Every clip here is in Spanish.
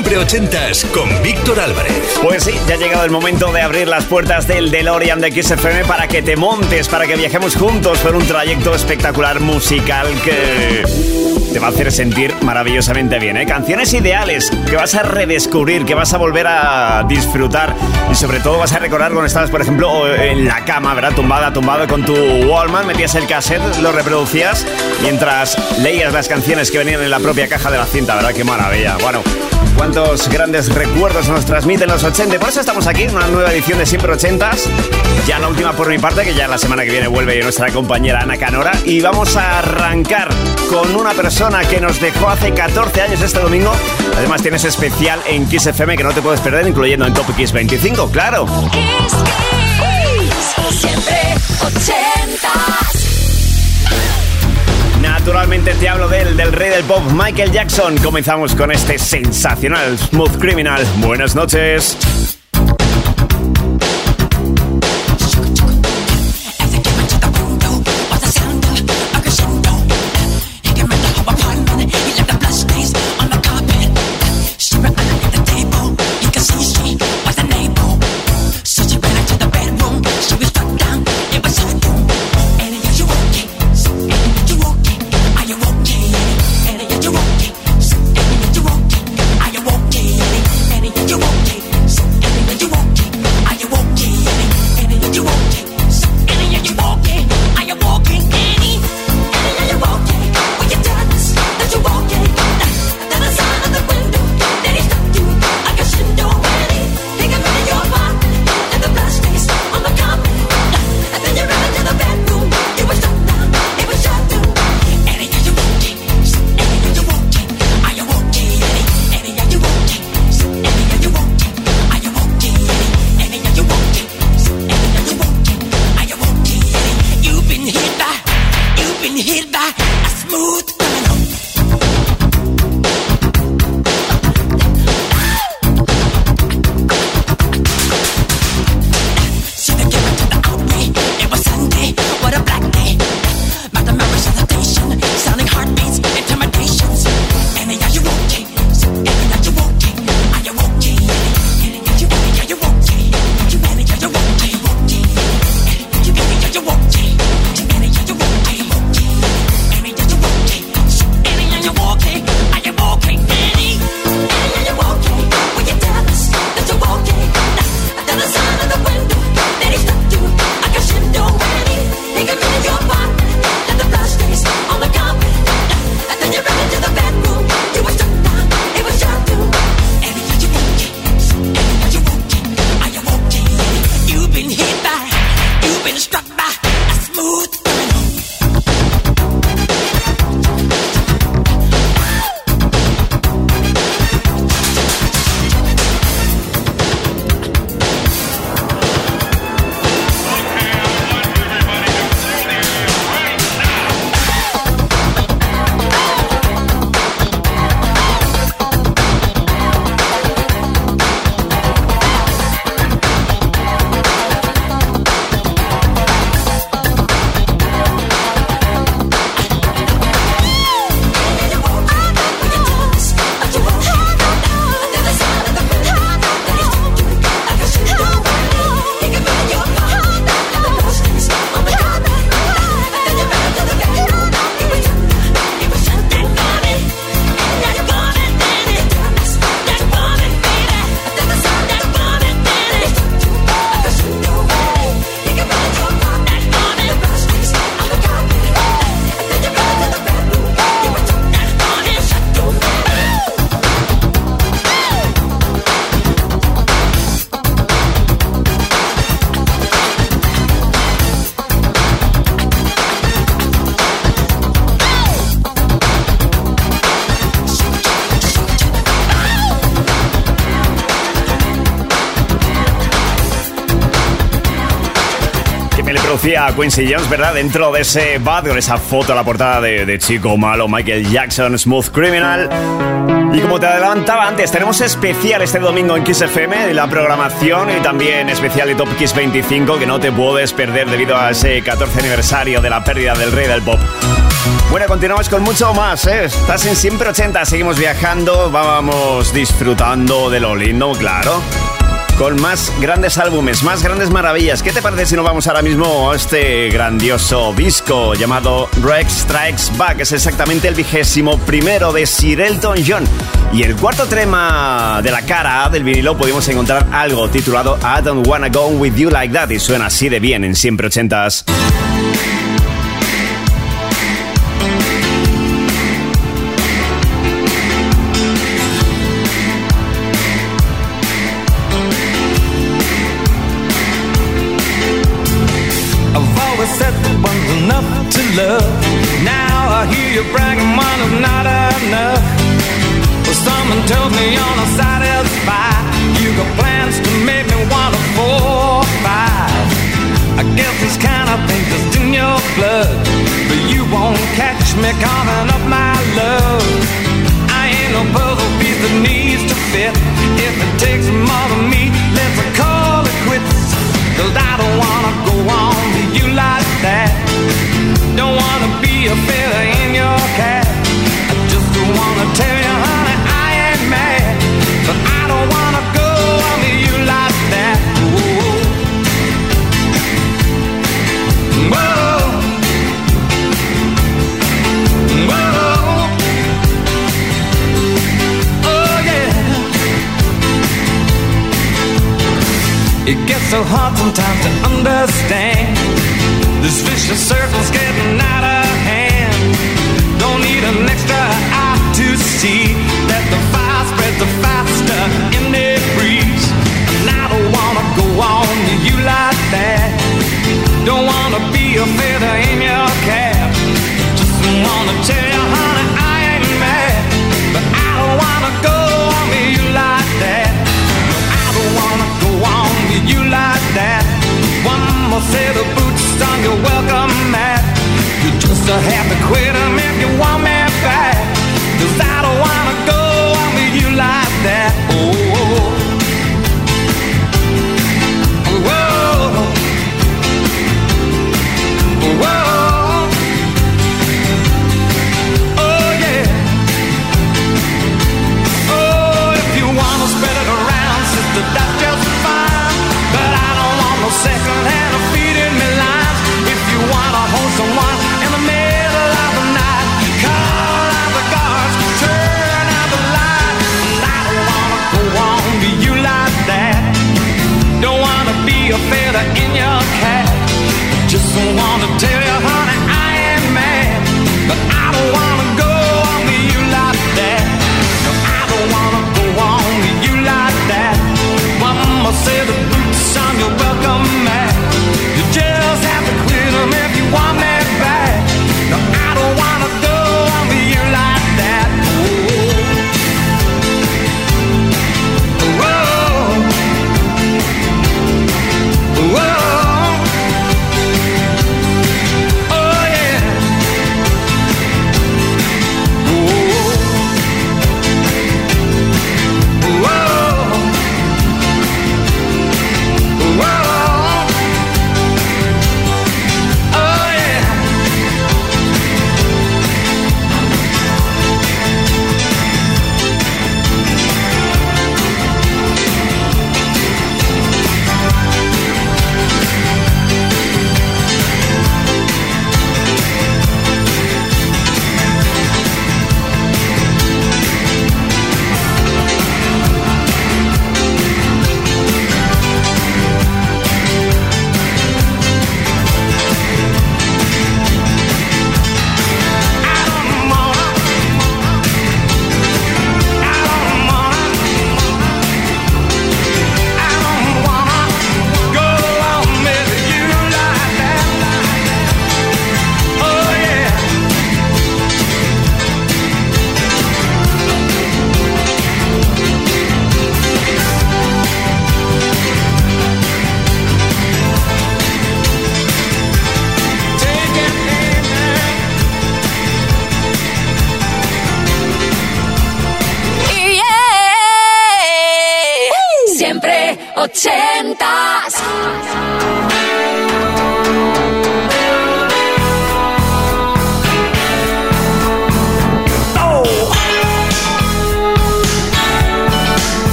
Siempre ochentas con Víctor Álvarez. Pues sí, ya ha llegado el momento de abrir las puertas del DeLorean de XFM para que te montes, para que viajemos juntos por un trayecto espectacular musical que te va a hacer sentir maravillosamente bien. ¿eh? Canciones ideales que vas a redescubrir, que vas a volver a disfrutar y sobre todo vas a recordar cuando estabas, por ejemplo, en la cama, ¿verdad? Tumbada, tumbado con tu Wallman, metías el cassette, lo reproducías mientras leías las canciones que venían en la propia caja de la cinta, ¿verdad? Qué maravilla. Bueno, cuántos grandes recuerdos nos transmiten los 80. Por eso estamos aquí en una nueva edición de Siempre 80s. Ya la última por mi parte, que ya la semana que viene vuelve nuestra compañera Ana Canora. Y vamos a arrancar con una persona que nos dejó hace 14 años este domingo. Además tienes especial en Kiss FM que no te puedes perder, incluyendo en Top Kiss 25, claro. siempre 80 Naturalmente te hablo del del rey del pop, Michael Jackson. Comenzamos con este sensacional Smooth Criminal. Buenas noches. Quincy Jones, ¿verdad? Dentro de ese bad con esa foto a la portada de, de Chico Malo, Michael Jackson, Smooth Criminal. Y como te adelantaba antes, tenemos especial este domingo en Kiss FM, la programación y también especial de Top Kiss 25 que no te puedes perder debido a ese 14 aniversario de la pérdida del rey del pop. Bueno, continuamos con mucho más, ¿eh? Estás en Siempre 80, seguimos viajando, vamos disfrutando de lo lindo, claro con más grandes álbumes, más grandes maravillas. ¿Qué te parece si nos vamos ahora mismo a este grandioso disco llamado Rex Strikes Back? Es exactamente el vigésimo primero de Sir Elton John. Y el cuarto tema de la cara del vinilo pudimos encontrar algo titulado I Don't Wanna Go With You Like That y suena así de bien en Siempre Ochentas. so hard sometimes to understand. This vicious circle's getting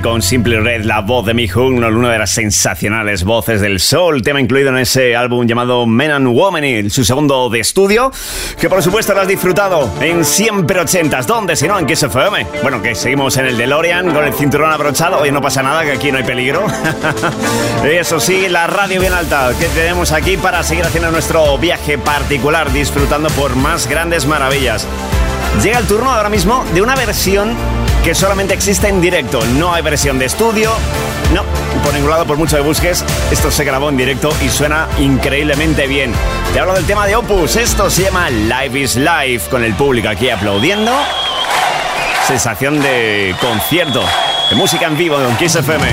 con Simple Red, la voz de Mi Hoon, una de las sensacionales voces del soul, tema incluido en ese álbum llamado Men and Woman, su segundo de estudio, que por supuesto lo has disfrutado en siempre ochentas. ¿Dónde? Si no, en Kiss FM. Bueno, que seguimos en el DeLorean con el cinturón abrochado. Hoy no pasa nada, que aquí no hay peligro. Eso sí, la radio bien alta que tenemos aquí para seguir haciendo nuestro viaje particular, disfrutando por más grandes maravillas. Llega el turno ahora mismo de una versión que solamente existe en directo. No hay versión de estudio. No, por ningún lado, por mucho que busques, esto se grabó en directo y suena increíblemente bien. Te hablo del tema de Opus. Esto se llama Live is Life, con el público aquí aplaudiendo. Sensación de concierto, de música en vivo de Kiss FM.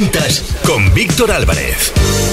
Must you break? Well,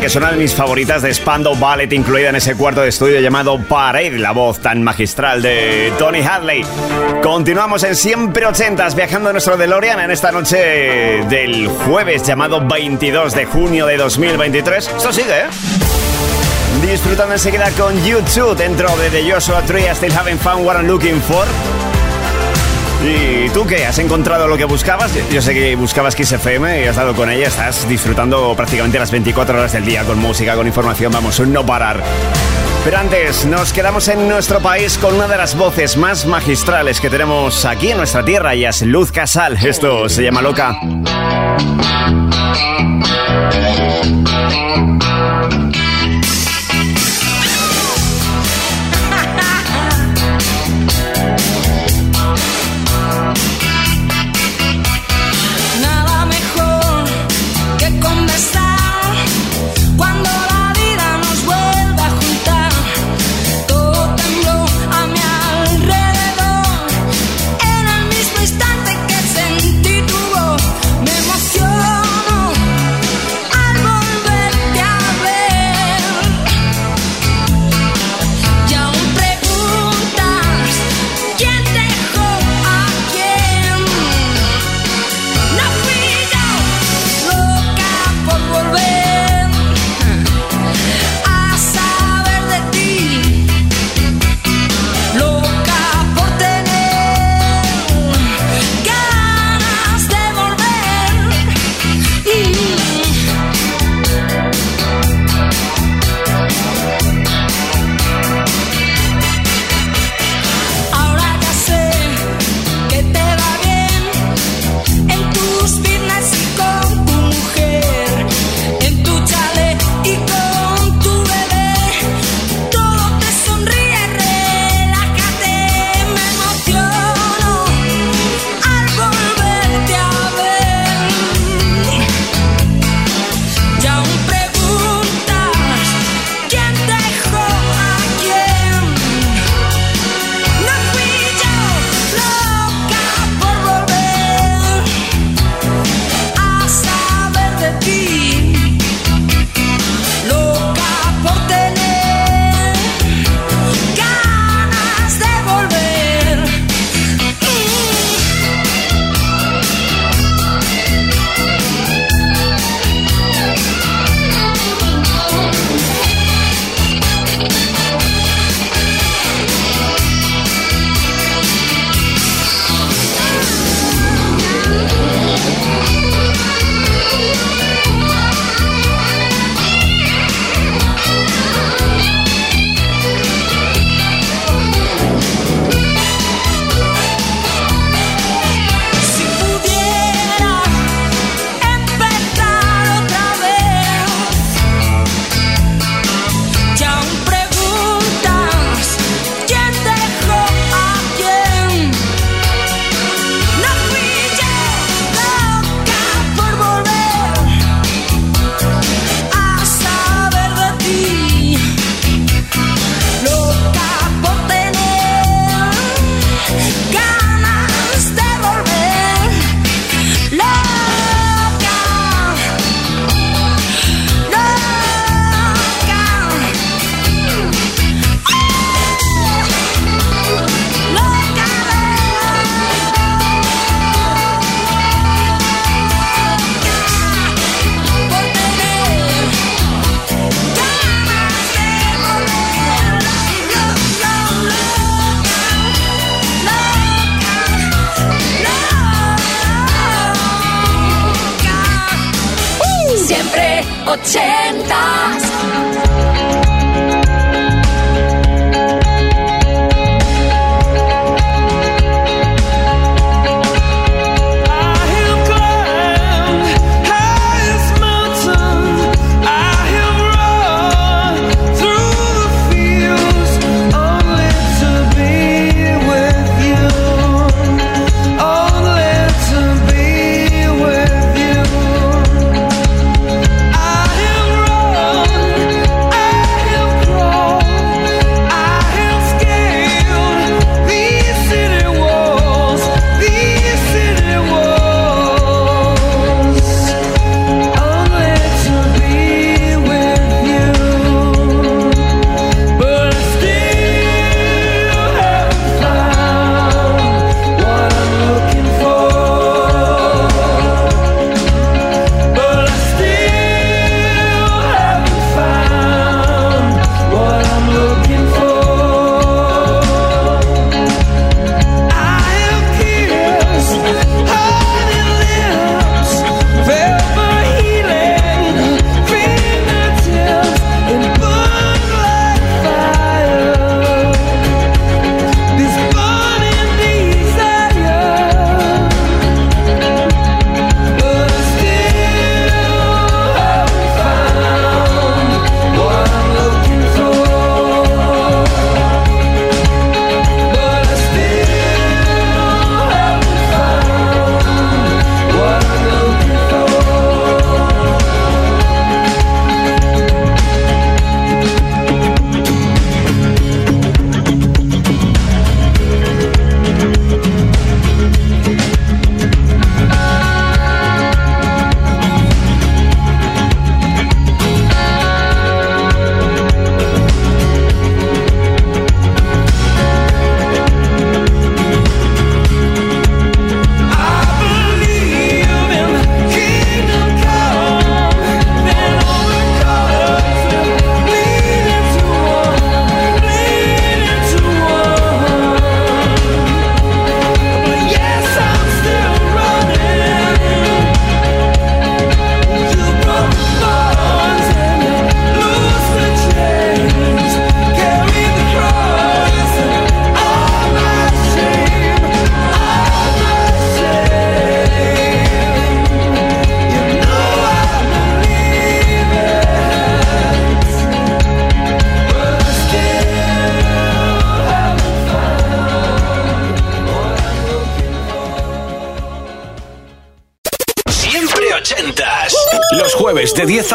que es una de mis favoritas de Spando Ballet, incluida en ese cuarto de estudio llamado Parade, la voz tan magistral de Tony Hadley. Continuamos en Siempre Ochentas, viajando en nuestro DeLorean en esta noche del jueves llamado 22 de junio de 2023. Esto sigue, ¿eh? Disfrutando enseguida con YouTube dentro de The Joshua Tree, Still Having Fun What I'm Looking For. ¿Y tú qué? ¿Has encontrado lo que buscabas? Yo sé que buscabas Kiss FM y has dado con ella. Estás disfrutando prácticamente las 24 horas del día con música, con información. Vamos, un no parar. Pero antes, nos quedamos en nuestro país con una de las voces más magistrales que tenemos aquí en nuestra tierra y es Luz Casal. Esto se llama Loca.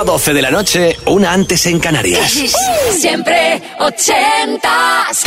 A 12 de la noche, una antes en Canarias. Siempre ochentas.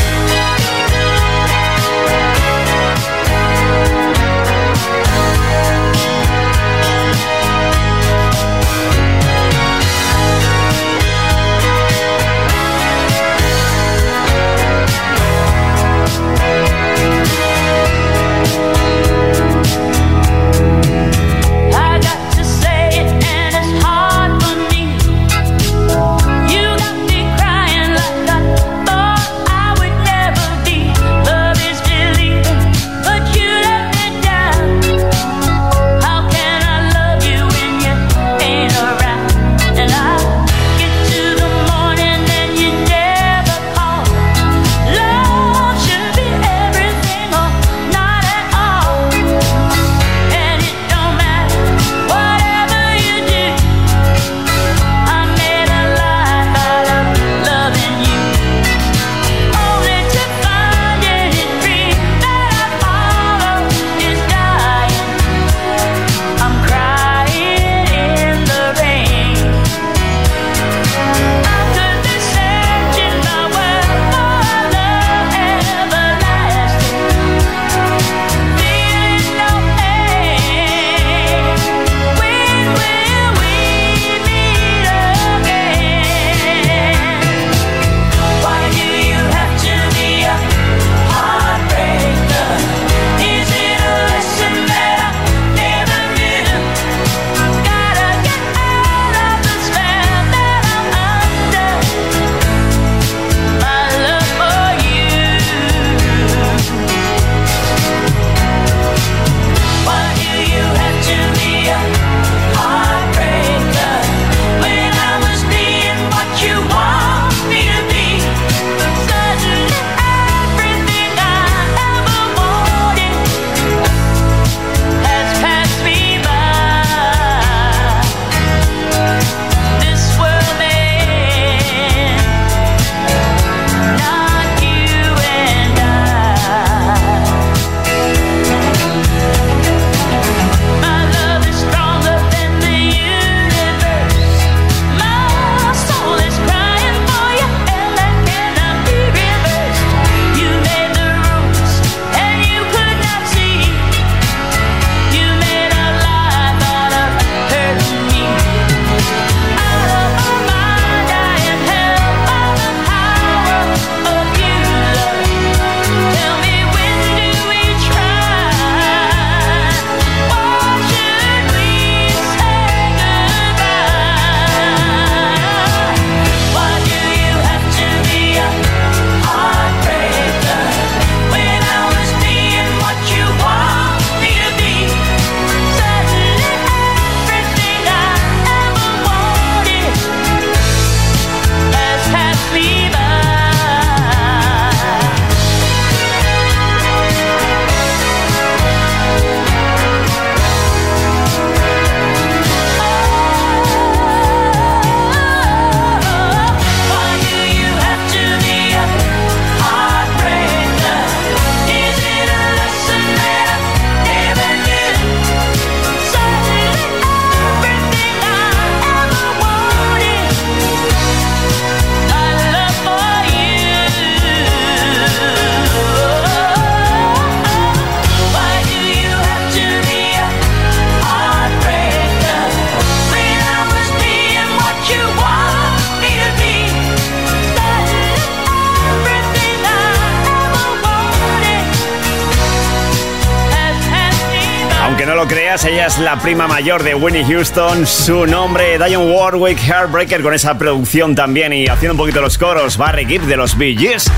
Ella es la prima mayor de Winnie Houston. Su nombre, Diane Warwick, Heartbreaker, con esa producción también y haciendo un poquito los coros, Barry Gibb de los Bee Gees.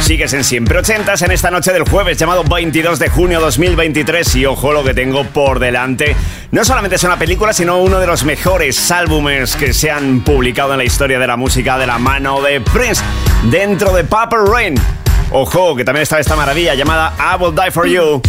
Sigues en Siempre Ochentas en esta noche del jueves llamado 22 de junio 2023 y ojo lo que tengo por delante. No solamente es una película, sino uno de los mejores álbumes que se han publicado en la historia de la música de la mano de Prince dentro de Purple Rain. Ojo, que también está esta maravilla llamada I Will Die For You.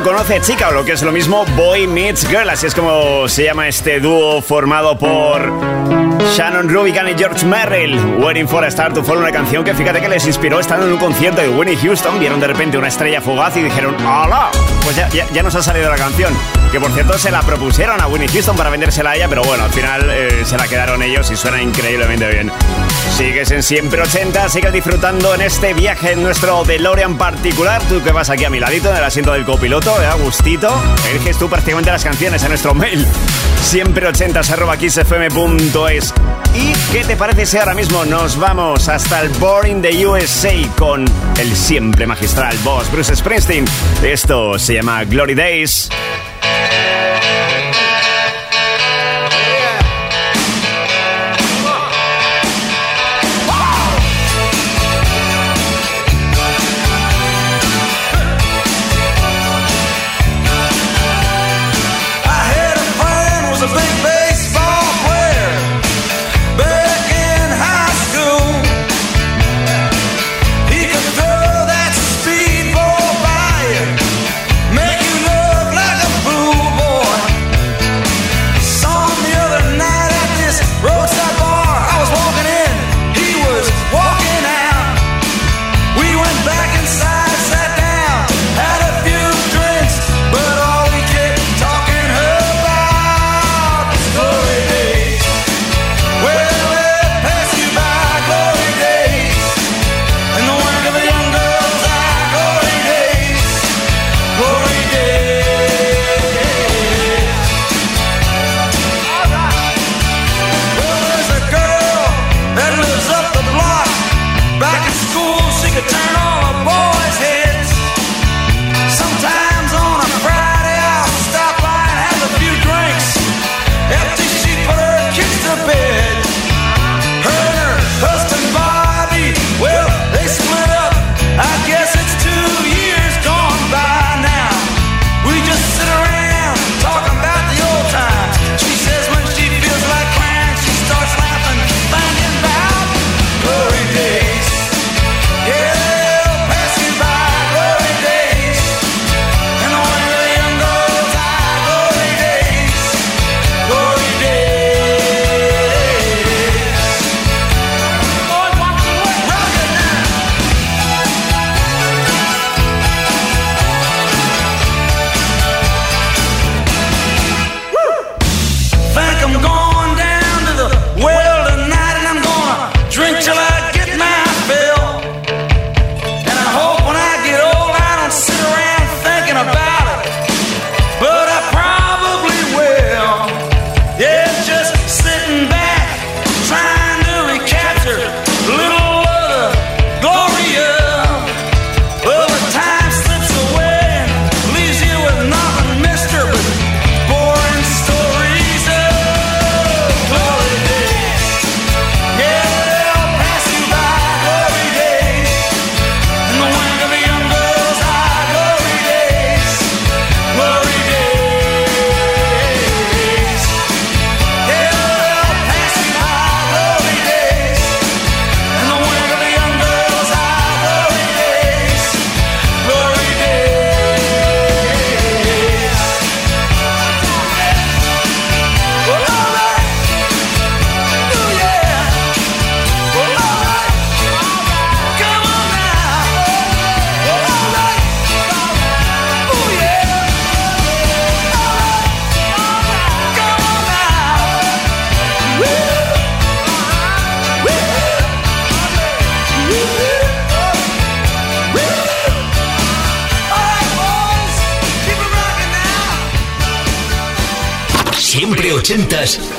Conoce chica o lo que es lo mismo Boy Meets Girl, así es como se llama este dúo formado por Shannon Rubicon y George Merrill. Waiting for a Star to Fall, una canción que fíjate que les inspiró estando en un concierto de Winnie Houston, vieron de repente una estrella fugaz y dijeron ¡Hola! Pues ya, ya, nos ha salido la canción, que por cierto se la propusieron a Winnie Houston para vendérsela a ella, pero bueno, al final eh, se la quedaron ellos y suena increíblemente bien. Sigues en Siempre 80, sigues disfrutando en este viaje en nuestro DeLorean particular. Tú que vas aquí a mi ladito en el asiento del copiloto, ¿eh? Agustito. Eliges tú prácticamente las canciones en nuestro mail. Siempre 80 arroba xfm.es. ¿Y qué te parece si ahora mismo nos vamos hasta el Boring de USA con el siempre magistral boss Bruce Springsteen? Esto se llama Glory Days.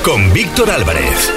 Con Víctor Álvarez.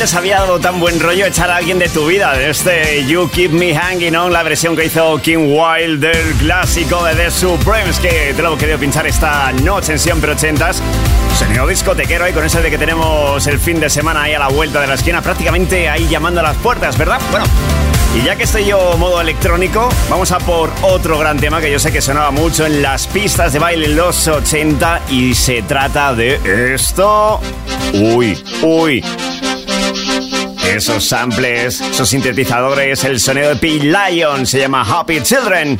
Antes había dado tan buen rollo echar a alguien de tu vida. De este You Keep Me Hanging On, la versión que hizo King Wild del clásico de The Supremes, que te lo he querido pinchar esta noche en Siempre Ochentas. Sonido discotequero y con eso de que tenemos el fin de semana ahí a la vuelta de la esquina, prácticamente ahí llamando a las puertas, ¿verdad? Bueno, y ya que estoy yo modo electrónico, vamos a por otro gran tema que yo sé que sonaba mucho en las pistas de baile en los 80 y se trata de esto. Uy, uy. Esos samples, esos sintetizadores, el sonido de P. Lion se llama Happy Children.